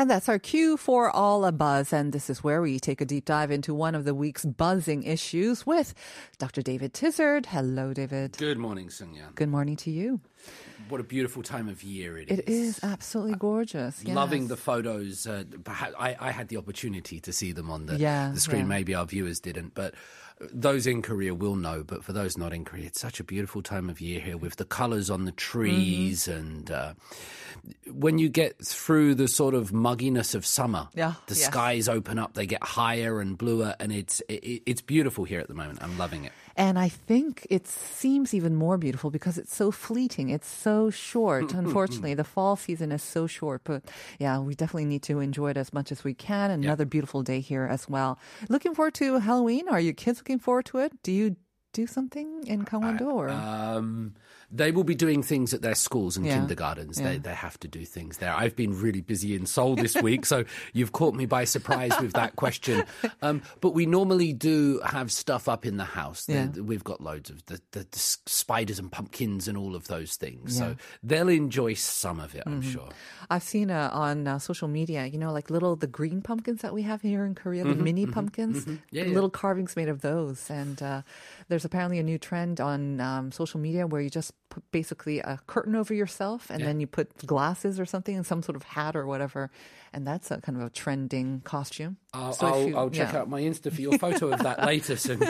And that's our cue for All a Buzz. And this is where we take a deep dive into one of the week's buzzing issues with Dr. David Tizard. Hello, David. Good morning, Sunya. Good morning to you. What a beautiful time of year it is. It is absolutely gorgeous. Loving the photos. Uh, I, I had the opportunity to see them on the, Yeah, the screen. yeah. Maybe our viewers didn't, but those in Korea will know. But for those not in Korea, it's such a beautiful time of year here with the colors on the trees Mm-hmm. and. Uh, when you get through the sort of mugginess of summer, Yeah, the yes. skies open up, they get higher and bluer, and it's it, it's beautiful here at the moment. I'm loving it. And I think it seems even more beautiful because it's so fleeting. It's so short. Unfortunately, the fall season is so short. But yeah, we definitely need to enjoy it as much as we can. Another beautiful day here as well. Looking forward to Halloween. Are your kids looking forward to it? Do you do something in Gangwon-do or? Um, they will be doing things at their schools and Yeah. kindergartens. Yeah. They they have to do things there. I've been really busy in Seoul this week, so you've caught me by surprise with that question. Um, but we normally do have stuff up in the house. Yeah. The- We've got loads of the, the, the spiders and pumpkins and all of those things. Mm-hmm. So they'll enjoy some of it, I'm sure. I've seen uh, on uh, social media, you know, like little the green pumpkins that we have here in Korea, the mini pumpkins, Yeah, the yeah. little carvings made of those. And uh, there's apparently a new trend on um, social media where you just put basically a curtain over yourself, and Yeah. then you put glasses or something, and some sort of hat or whatever, and that's a kind of a trending costume. I'll, So I'll, you- I'll check yeah. out my Insta for your photo of that later. Soon.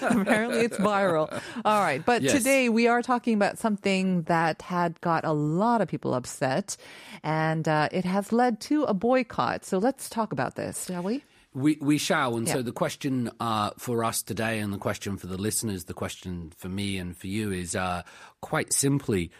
Apparently, it's viral. All right. But Yes. today we are talking about something that had got a lot of people upset, and uh, it has led to a boycott. So let's talk about this, shall we? We we shall, and Yeah. so the question uh, for us today, and the question for the listeners, the question for me and for you is uh, quite simply: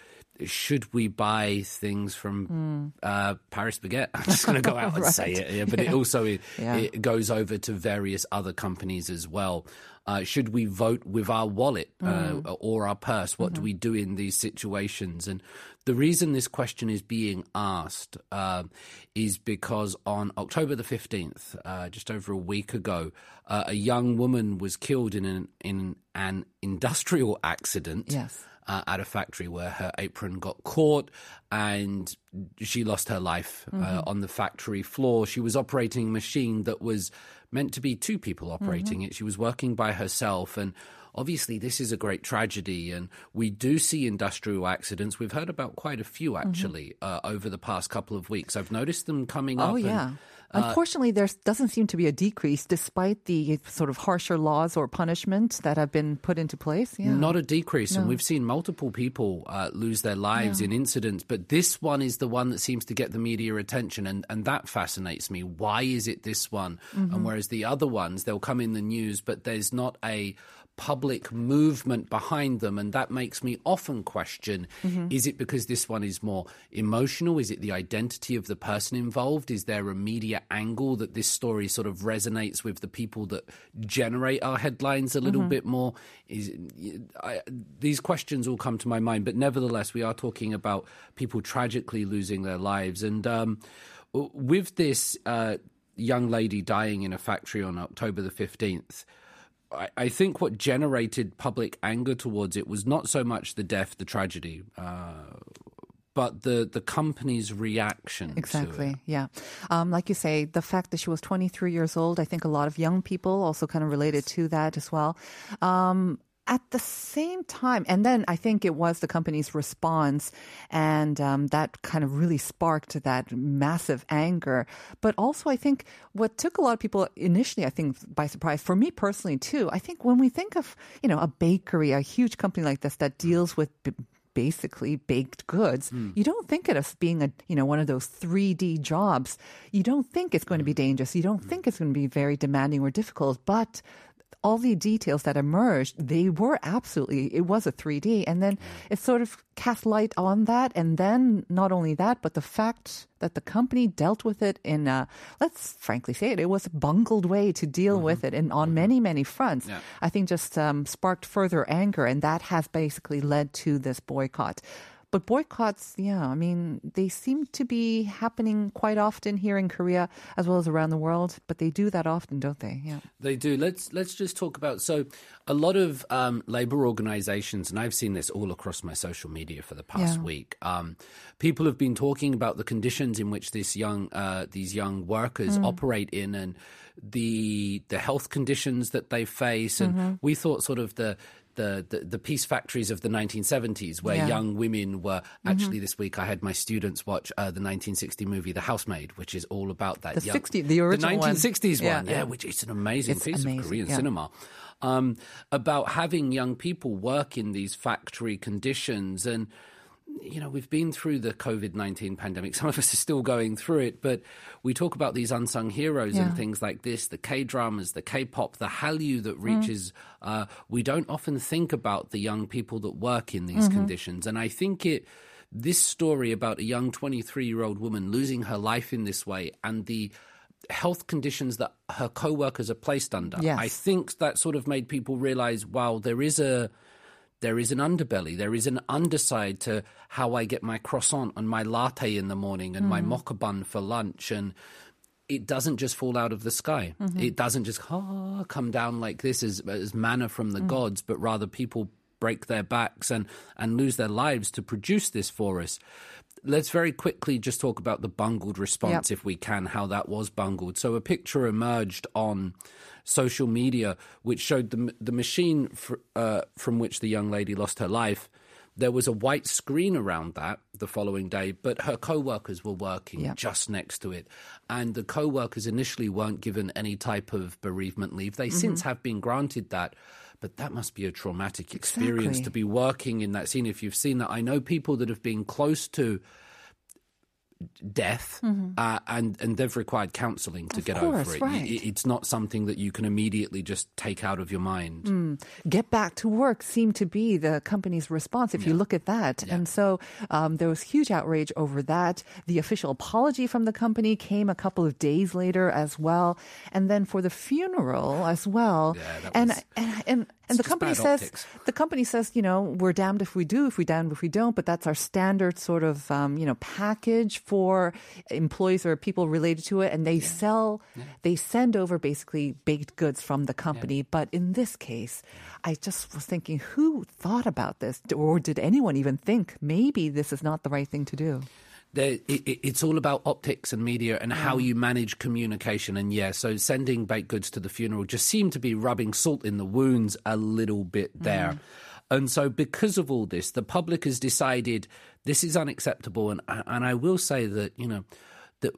Should we buy things from uh, Paris Baguette? I'm just going to go out and say it, yeah, but it also it, Yeah. it goes over to various other companies as well. Uh, should we vote with our wallet uh, or our purse? What do we do in these situations? And the reason this question is being asked um, is because on October the 15th, uh, just over a week ago, uh, a young woman was killed in an, in an industrial accident Yes. Uh, at a factory where her apron got caught and she lost her life uh, on the factory floor. She was operating a machine that was meant to be two people operating it. She was working by herself and Obviously, this is a great tragedy, and we do see industrial accidents. We've heard about quite a few actually uh, over the past couple of weeks. I've noticed them coming up. Oh, and- yeah. Unfortunately, there doesn't seem to be a decrease despite the sort of harsher laws or punishment that have been put into place. Yeah. Not a decrease, and we've seen multiple people uh, lose their lives in incidents, but this one is the one that seems to get the media attention, and, and that fascinates me. Why is it this one? And mm-hmm. whereas the other ones, they'll come in the news, but there's not a public movement behind them, and that makes me often question mm-hmm. is it because this one is more emotional? Is it the identity of the person involved? Is there a media angle that this story sort of resonates with the people that generate our headlines a little bit more? Is I, these questions all come to my mind, but nevertheless, we are talking about people tragically losing their lives, and um, with this uh, young lady dying in a factory on October the fifteenth. I, I think what generated public anger towards it was not so much the death, the tragedy, uh, but the the company's reaction. To it. Exactly. Yeah. Um, like you say, the fact that she was 23 years old, I think a lot of young people also kind of related to that as well. Um, at the same time, and then I think it was the company's response, and um, that kind of really sparked that massive anger. But also, I think what took a lot of people initially, I think, by surprise, for me personally too, I think when we think of, you know, a bakery, a huge company like this that deals with b- basically baked goods. Hmm. You don't think it as being a you know one of those 3D jobs. You don't think it's going to be hmm. dangerous. You don't hmm. think it's going to be very demanding or difficult, but all the details that emerged, they were absolutely, it was a 3D. And then it sort of cast light on that. And then not only that, but the fact that the company dealt with it in a, let's frankly say it, it was a bungled way to deal with it and on many, many fronts. Yeah. I think just um, sparked further anger. And that has basically led to this boycott. But boycotts, yeah, I mean, they seem to be happening quite often here in Korea as well as around the world. But they do that often, don't they? Yeah. They do. Let's let's just talk about so a lot of um, labor organizations, and I've seen this all across my social media for the past Yeah. week. Um, people have been talking about the conditions in which this young uh, these young workers Mm. operate in, and the the health conditions that they face. And Mm-hmm. we thought sort of the the, the, the peace factories of the 1970s, where Yeah. Mm-hmm. young women were actually this week. I had my students watch uh, the 1960 movie The Housemaid, which is all about that. The young, 60 the original one. 1960s Yeah, one, yeah, yeah. which is an amazing It's piece amazing, of Korean yeah. cinema. Um, about having young people work in these factory conditions and you know, we've been through the COVID 19 pandemic. Some of us are still going through it, but we talk about these unsung heroes Yeah. and things like this the K dramas, the K pop, the Hallyu Mm. that reaches. Uh, we don't often think about the young people that work in these Mm-hmm. conditions. And I think it. This story about a young 23 year old woman losing her life in this way and the health conditions that her co workers are placed under, Yes. I think that sort of made people realize wow, there is a there is an underbelly, there is an underside to how I get my croissant and my latte in the morning and my mocha bun for lunch. And it doesn't just fall out of the sky. It doesn't just ah, come down like this as, as manna from the gods, but rather people break their backs and, and lose their lives to produce this for us. Let's very quickly just talk about the bungled response, Yep. if we can, how that was bungled. So a picture emerged on social media which showed the the machine fr- uh, from which the young lady lost her life. There was a white screen around that the following day, but her co-workers were working Yep. just next to it, and the co-workers initially weren't given any type of bereavement leave. They Mm-hmm. since have been granted that. But that must be a traumatic experience Exactly. to be working in that scene. If you've seen that, I know people that have been close to death, uh, and and they've required counselling to get Mm-hmm. course, over it. right. It's not something that you can immediately just take out of your mind. get back to work seemed to be the company's response if you look at that. And so um, there was huge outrage over that. The official apology from the company came a couple of days later as well. And then for the funeral as well. Yeah, that and, was- and, and, and the company says, optics. the company says, you know, we're damned if we do, if we damned if we don't, but that's our standard sort of, um, you know, package for employees or people related to it. And they sell, they send over basically baked goods from the company. But in this case, I just was thinking, who thought about this? Or did anyone even think maybe this is not the right thing to do? there, it, it- it's all about optics and media and how mm. you manage communication. And yeah, so sending baked goods to the funeral just seemed to be rubbing salt in the wounds a little bit there. Mm. And so, because of all this, the public has decided this is unacceptable. And and I will say that you know that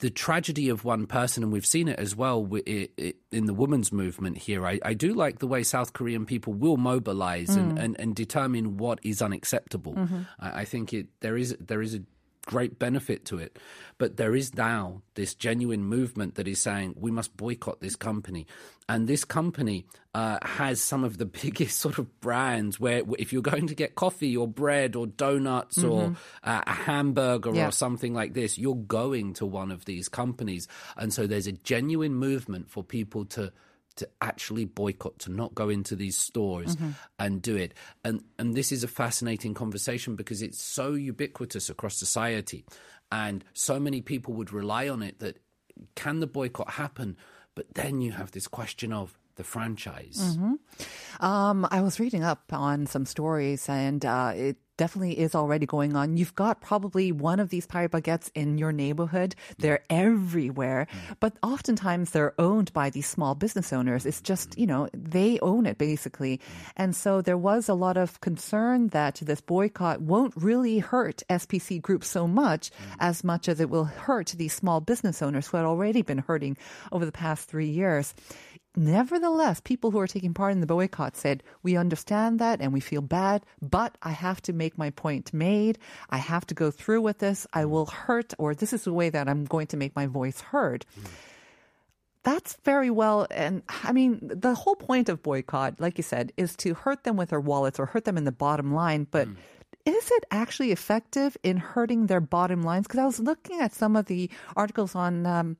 the tragedy of one person, and we've seen it as well in the women's movement here. I, I do like the way South Korean people will mobilize and, mm. and, and determine what is unacceptable. Mm-hmm. I, I think it there is there is a great benefit to it, but there is now this genuine movement that is saying we must boycott this company, and this company uh, has some of the biggest sort of brands. Where if you're going to get coffee or bread or donuts or uh, a hamburger Yeah. or something like this, you're going to one of these companies. And so there's a genuine movement for people to to actually boycott, to not go into these stores and do it. And and this is a fascinating conversation because it's so ubiquitous across society. And so many people would rely on it that can the boycott happen? But then you have this question of the franchise. Um, I was reading up on some stories, and uh, it definitely is already going on. You've got probably one of these Paris Baguettes in your neighborhood. They're everywhere, mm. but oftentimes they're owned by these small business owners. It's mm. just, you know, they own it basically. Mm. And so there was a lot of concern that this boycott won't really hurt SPC Group so much as much as it will hurt these small business owners who had already been hurting over the past three years. Nevertheless, people who are taking part in the boycott said, We understand that and we feel bad, but I have to make my point made. I have to go through with this. I mm. will hurt, or this is the way that I'm going to make my voice heard. That that's very well. And I mean, the whole point of boycott, like you said, is to hurt them with their wallets or hurt them in the bottom line. But mm. is it actually effective in hurting their bottom lines? Because I was looking at some of the articles on um,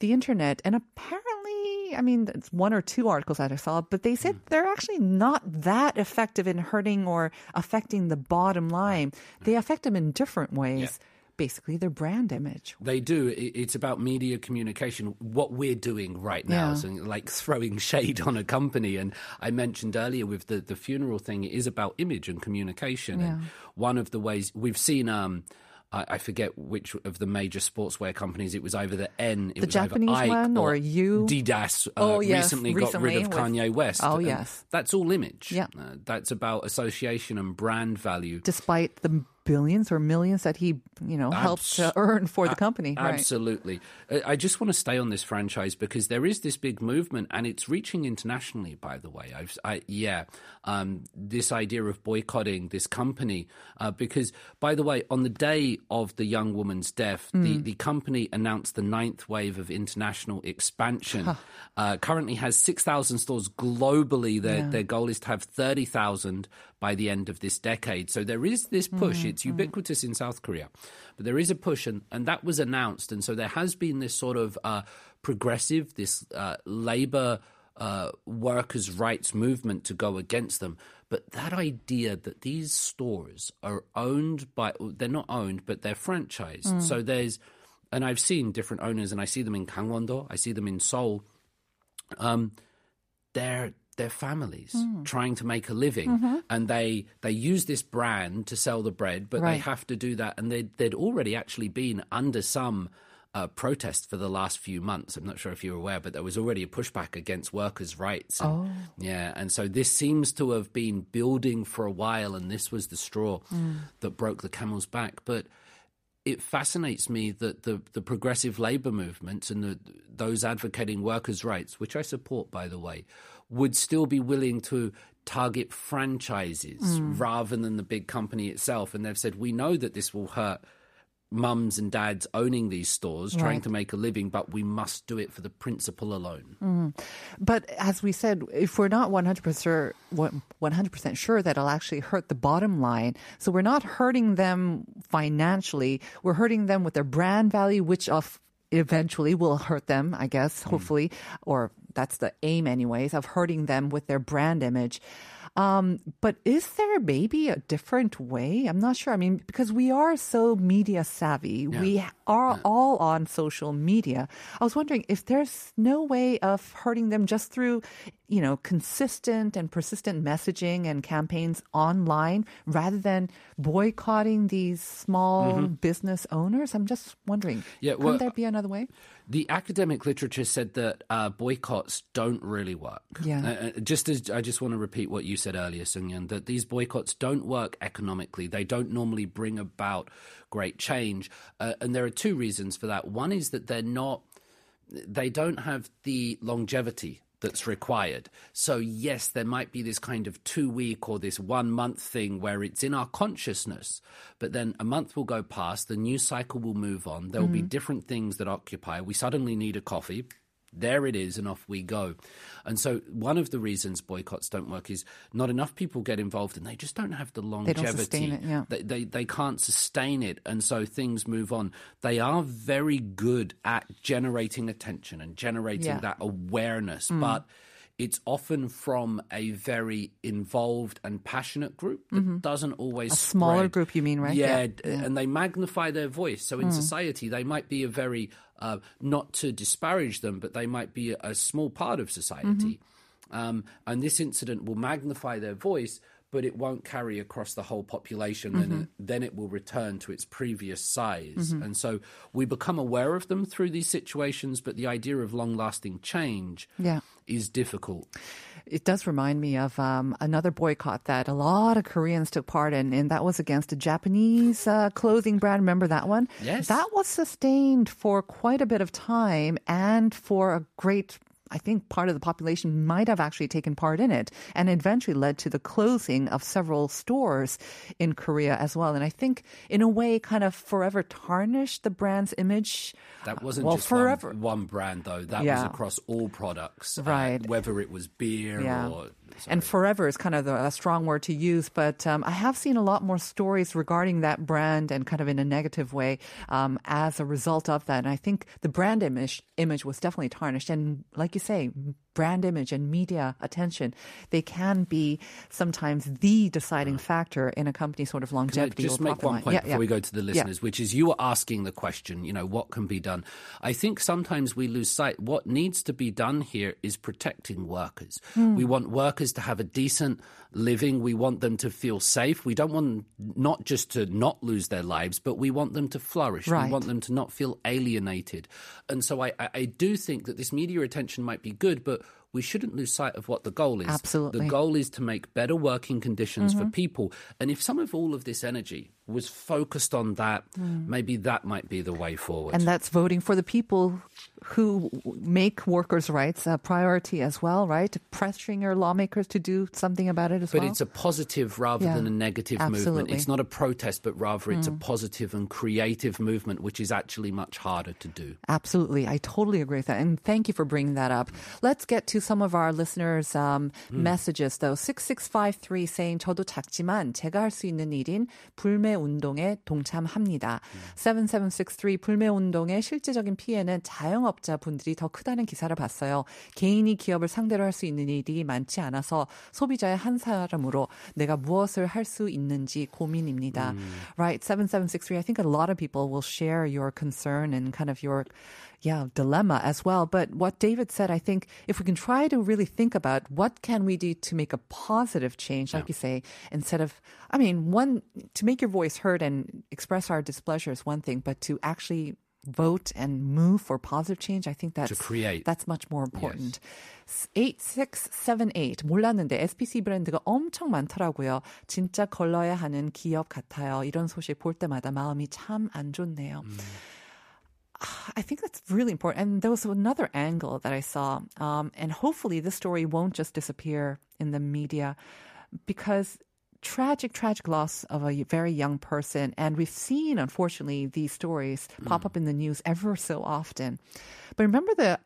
the internet, and apparently, I mean, it's one or two articles that I saw, but they said they're actually not that effective in hurting or affecting the bottom line. They affect them in different ways. Basically, their brand image. They do. It's about media communication. What we're doing right now Yeah. is like throwing shade on a company. And I mentioned earlier with the, the funeral thing, it is about image and communication. And one of the ways we've seen, um, I, I forget which of the major sportswear companies. It was either the N, it The was either Japanese Ike one or you? Didas. Uh, Oh, yes, recently, got rid recently of with- Kanye West. Oh, yes. that's all image. Yeah. Uh, that's about association and brand value. Despite the billions or millions that he, you know, helped Abs- to earn for the company. Right. Absolutely. I I just want to stay on this franchise because there is this big movement and it's reaching internationally, by the way. I've, I, yeah, um, this idea of boycotting this company. Uh, because, by the way, on the day of the young woman's death, the, Hmm. the company announced the ninth wave of international expansion. Uh, currently has 6,000 stores globally. Their, their goal is to have 30,000 by the end of this decade. So there is this push. It's ubiquitous in South Korea, but there is a push, and, and that was announced. And so there has been this sort of uh, progressive, this uh, labor uh, workers' rights movement to go against them. But that idea that these stores are owned by, they're not owned, but they're franchised. So there's, and I've seen different owners, and I see them in Gangwon-do, I see them in Seoul. Um, they're they're families Hmm. trying to make a living, Mm-hmm. and they they use this brand to sell the bread, but they have to do that, and they they'd already actually been under some. Uh, protest for the last few months. I'm not sure if you're aware, but there was already a pushback against workers' rights. And, Oh. Yeah, and so this seems to have been building for a while, and this was the straw Hmm. that broke the camel's back. But it fascinates me that the, the progressive labor movements and the, those advocating workers' rights, which I support, by the way, would still be willing to target franchises mm. rather than the big company itself. And they've said, we know that this will hurt mums and dads owning these stores, trying to make a living, but we must do it for the principle alone. Mm-hmm. But as we said, if we're not 100% 100% sure that it'll actually hurt the bottom line, so we're not hurting them financially, we're hurting them with their brand value, which of eventually will hurt them, I guess, hmm. hopefully, or that's the aim anyways, of hurting them with their brand image. Um, but is there maybe a different way? I'm not sure. I mean, because we are so media savvy, we are all on social media. I was wondering if there's no way of hurting them just through, you know, consistent and persistent messaging and campaigns online rather than boycotting these small business owners. I'm just wondering, Mm-hmm. Yeah, could well, there be another way? The academic literature said that uh, boycotts don't really work. Yeah. Uh, uh, just as I just want to repeat what you said earlier, Sungyun, that these boycotts don't work economically. They don't normally bring about great change, uh, and there are two reasons for that. One is that they're not, they don't have the longevity that's required. So, yes, there might be this kind of two week or this one month thing where it's in our consciousness, but then a month will go past, the news cycle will move on, there will be mm. different things that occupy. We suddenly need a coffee. There it is, and off we go. And so, one of the reasons boycotts don't work is not enough people get involved, and they just don't have the longevity. They don't sustain it, yeah. They, they they can't sustain it, and so things move on. They are very good at generating attention and generating Yeah. Mm. that awareness, but it's often from a very involved and passionate group that doesn't always Mm-hmm. A smaller spread. group, you mean, right? Yeah, Yeah. Mm. and they magnify their voice. So in society, they might be a very uh, not to disparage them, but they might be a, a small part of society. Mm-hmm. Um, and this incident will magnify their voice, but it won't carry across the whole population. And Mm-hmm. it, then it will return to its previous size. And so we become aware of them through these situations, but the idea of long lasting change Yeah. is difficult. It does remind me of um, another boycott that a lot of Koreans took part in, and that was against a Japanese uh, clothing brand. Remember that one? Yes. That was sustained for quite a bit of time and for a great I think part of the population might have actually taken part in it and eventually led to the closing of several stores in Korea as well. And I think in a way kind of forever tarnished the brand's image. That wasn't well, just forever. One, one brand, though. That was across all products, uh, Right. whether it was beer Yeah. or. And forever is kind of a strong word to use, but um, I have seen a lot more stories regarding that brand and kind of in a negative way um, as a result of that. And I think the brand image image was definitely tarnished. And like you say, brand image and media attention, they can be sometimes the deciding factor in a company's sort of longevity. Can I just make one line. point Yeah, before yeah. we go to the Yeah. listeners, which is you were asking the question, you know, what can be done? I think sometimes we lose sight. What needs to be done here is protecting workers. Hmm. We want workers to have a decent living. We want them to feel safe. We don't want not just to not lose their lives, but we want them to flourish. Right. We want them to not feel alienated. And so I, I do think that this media attention might be good, but we shouldn't lose sight of what the goal is. Absolutely. The goal is to make better working conditions for mm-hmm. people. And if some of all of this energy was focused on that, maybe that might be the way forward. And that's voting for the people who make workers' rights a priority as well, right? Pressuring your lawmakers to do something about it as but well. it's a positive rather Yeah, than a negative movement. absolutely. Mm. It's not a protest, but rather it's a positive and creative movement, which is actually much harder to do. Absolutely. I totally agree with that. And thank you for bringing that up. Let's get to some of our listeners' um, messages, though. 6653 saying, 저도 작지만 제가 할 수 있는 일인 불매 운동에 동참합니다. 7763 불매 운동의 실제적인 피해는 자영업자 분들이 더 크다는 기사를 봤어요. 개인이 기업을 상대로 할 수 있는 일이 많지 않아서 소비자의 한 사람으로 내가 무엇을 할 수 있는지 고민입니다. Right, 7763. I think a lot of people will share your concern and kind of your yeah, dilemma as well. But what David said, I think if we can try to really think about what can we do to make a positive change, like you say, instead of, I mean, one, to make your voice heard and express our displeasure is one thing, but to actually vote and move for positive change, I think that's create. that's much more important. 8678 몰랐는데 SPC 브랜드가 엄청 많더라고요. 진짜 걸러야 하는 기업 같아요. 이런 소식 볼 때마다 마음이 참 안 좋네요. I think that's really important. And there was another angle that I saw. Um, and hopefully this story won't just disappear in the media because tragic, tragic loss of a very young person. And we've seen, unfortunately, these stories pop up in the news ever so often. But remember the,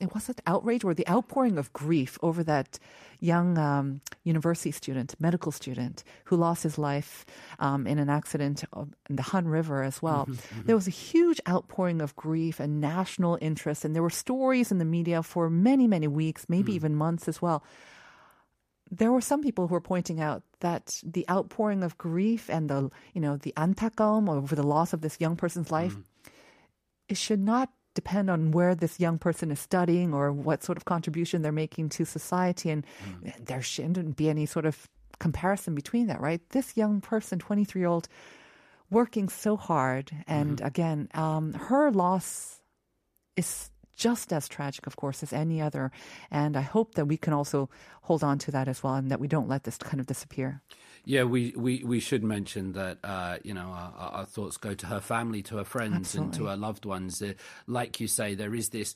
it wasn't outrage or the outpouring of grief over that young um, university student, medical student, who lost his life um, in an accident in the Han River as well. Mm-hmm, mm-hmm. There was a huge outpouring of grief and national interest, and there were stories in the media for many, many weeks, maybe mm. even months as well. There were some people who were pointing out that the outpouring of grief and the you know the antakom over the loss of this young person's life, mm. it should not depend on where this young person is studying or what sort of contribution they're making to society. And there shouldn't be any sort of comparison between that, right? This young person, 23 year old, working so hard. And again, um, her loss is just as tragic, of course, as any other. And I hope that we can also hold on to that as well and that we don't let this kind of disappear. Yeah, we, we, we should mention that, uh, you know, our, our thoughts go to her family, to her friends, and to Absolutely. her loved ones. Uh, like you say, there is this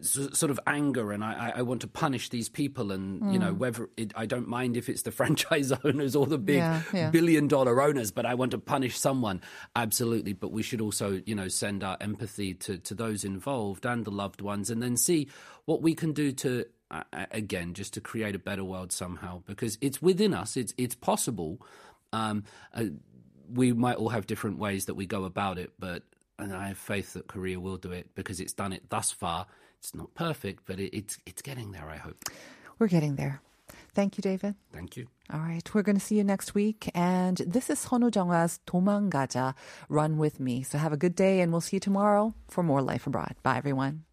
sort of anger, and I, I- want to punish these people, and, you Mm. know, whether it, I don't mind if it's the franchise owners or the big Yeah, yeah. billion dollar owners, but I want to punish someone. Absolutely. But we should also, you know, send our empathy to, to those involved and the loved ones, and then see what we can do to uh, again, just to create a better world somehow, because it's within us. It's it's possible. Um, uh, we might all have different ways that we go about it, but and I have faith that Korea will do it because it's done it thus far. It's not perfect, but it, it's it's getting there. I hope we're getting there. Thank you, David. Thank you. All right, we're going to see you next week. And this is Sunwoo Jung-a's 도망가자, Run With Me. So have a good day, and we'll see you tomorrow for more Life Abroad. Bye, everyone.